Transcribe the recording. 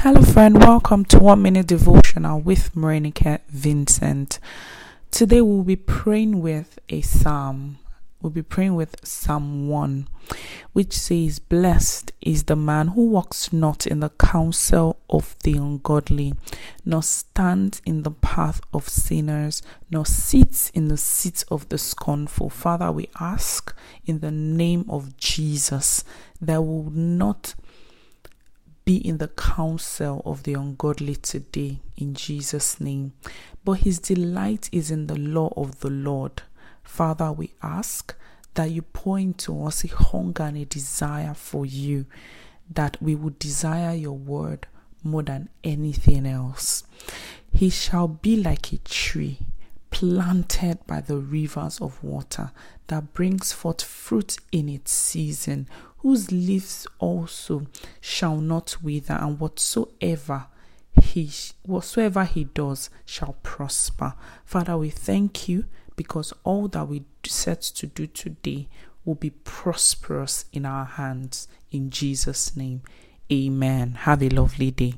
Hello, friend. Welcome to One Minute Devotional with Marinike Vincent. Today we'll be praying with a psalm. We'll be praying with Psalm 1, which says, Blessed is the man who walks not in the counsel of the ungodly, nor stands in the path of sinners, nor sits in the seat of the scornful. Father, we ask in the name of Jesus that we will not be in the counsel of the ungodly today in Jesus' name. But his delight is in the law of the Lord. Father, we ask that you point to us a hunger and a desire for you, that we would desire your word more than anything else. He shall be like a tree planted by the rivers of water that brings forth fruit in its season, whose leaves also shall not wither, and whatsoever he whatsoever he does shall prosper. Father, we thank you because all that we set to do today will be prosperous in our hands. In Jesus' name, amen. Have a lovely day.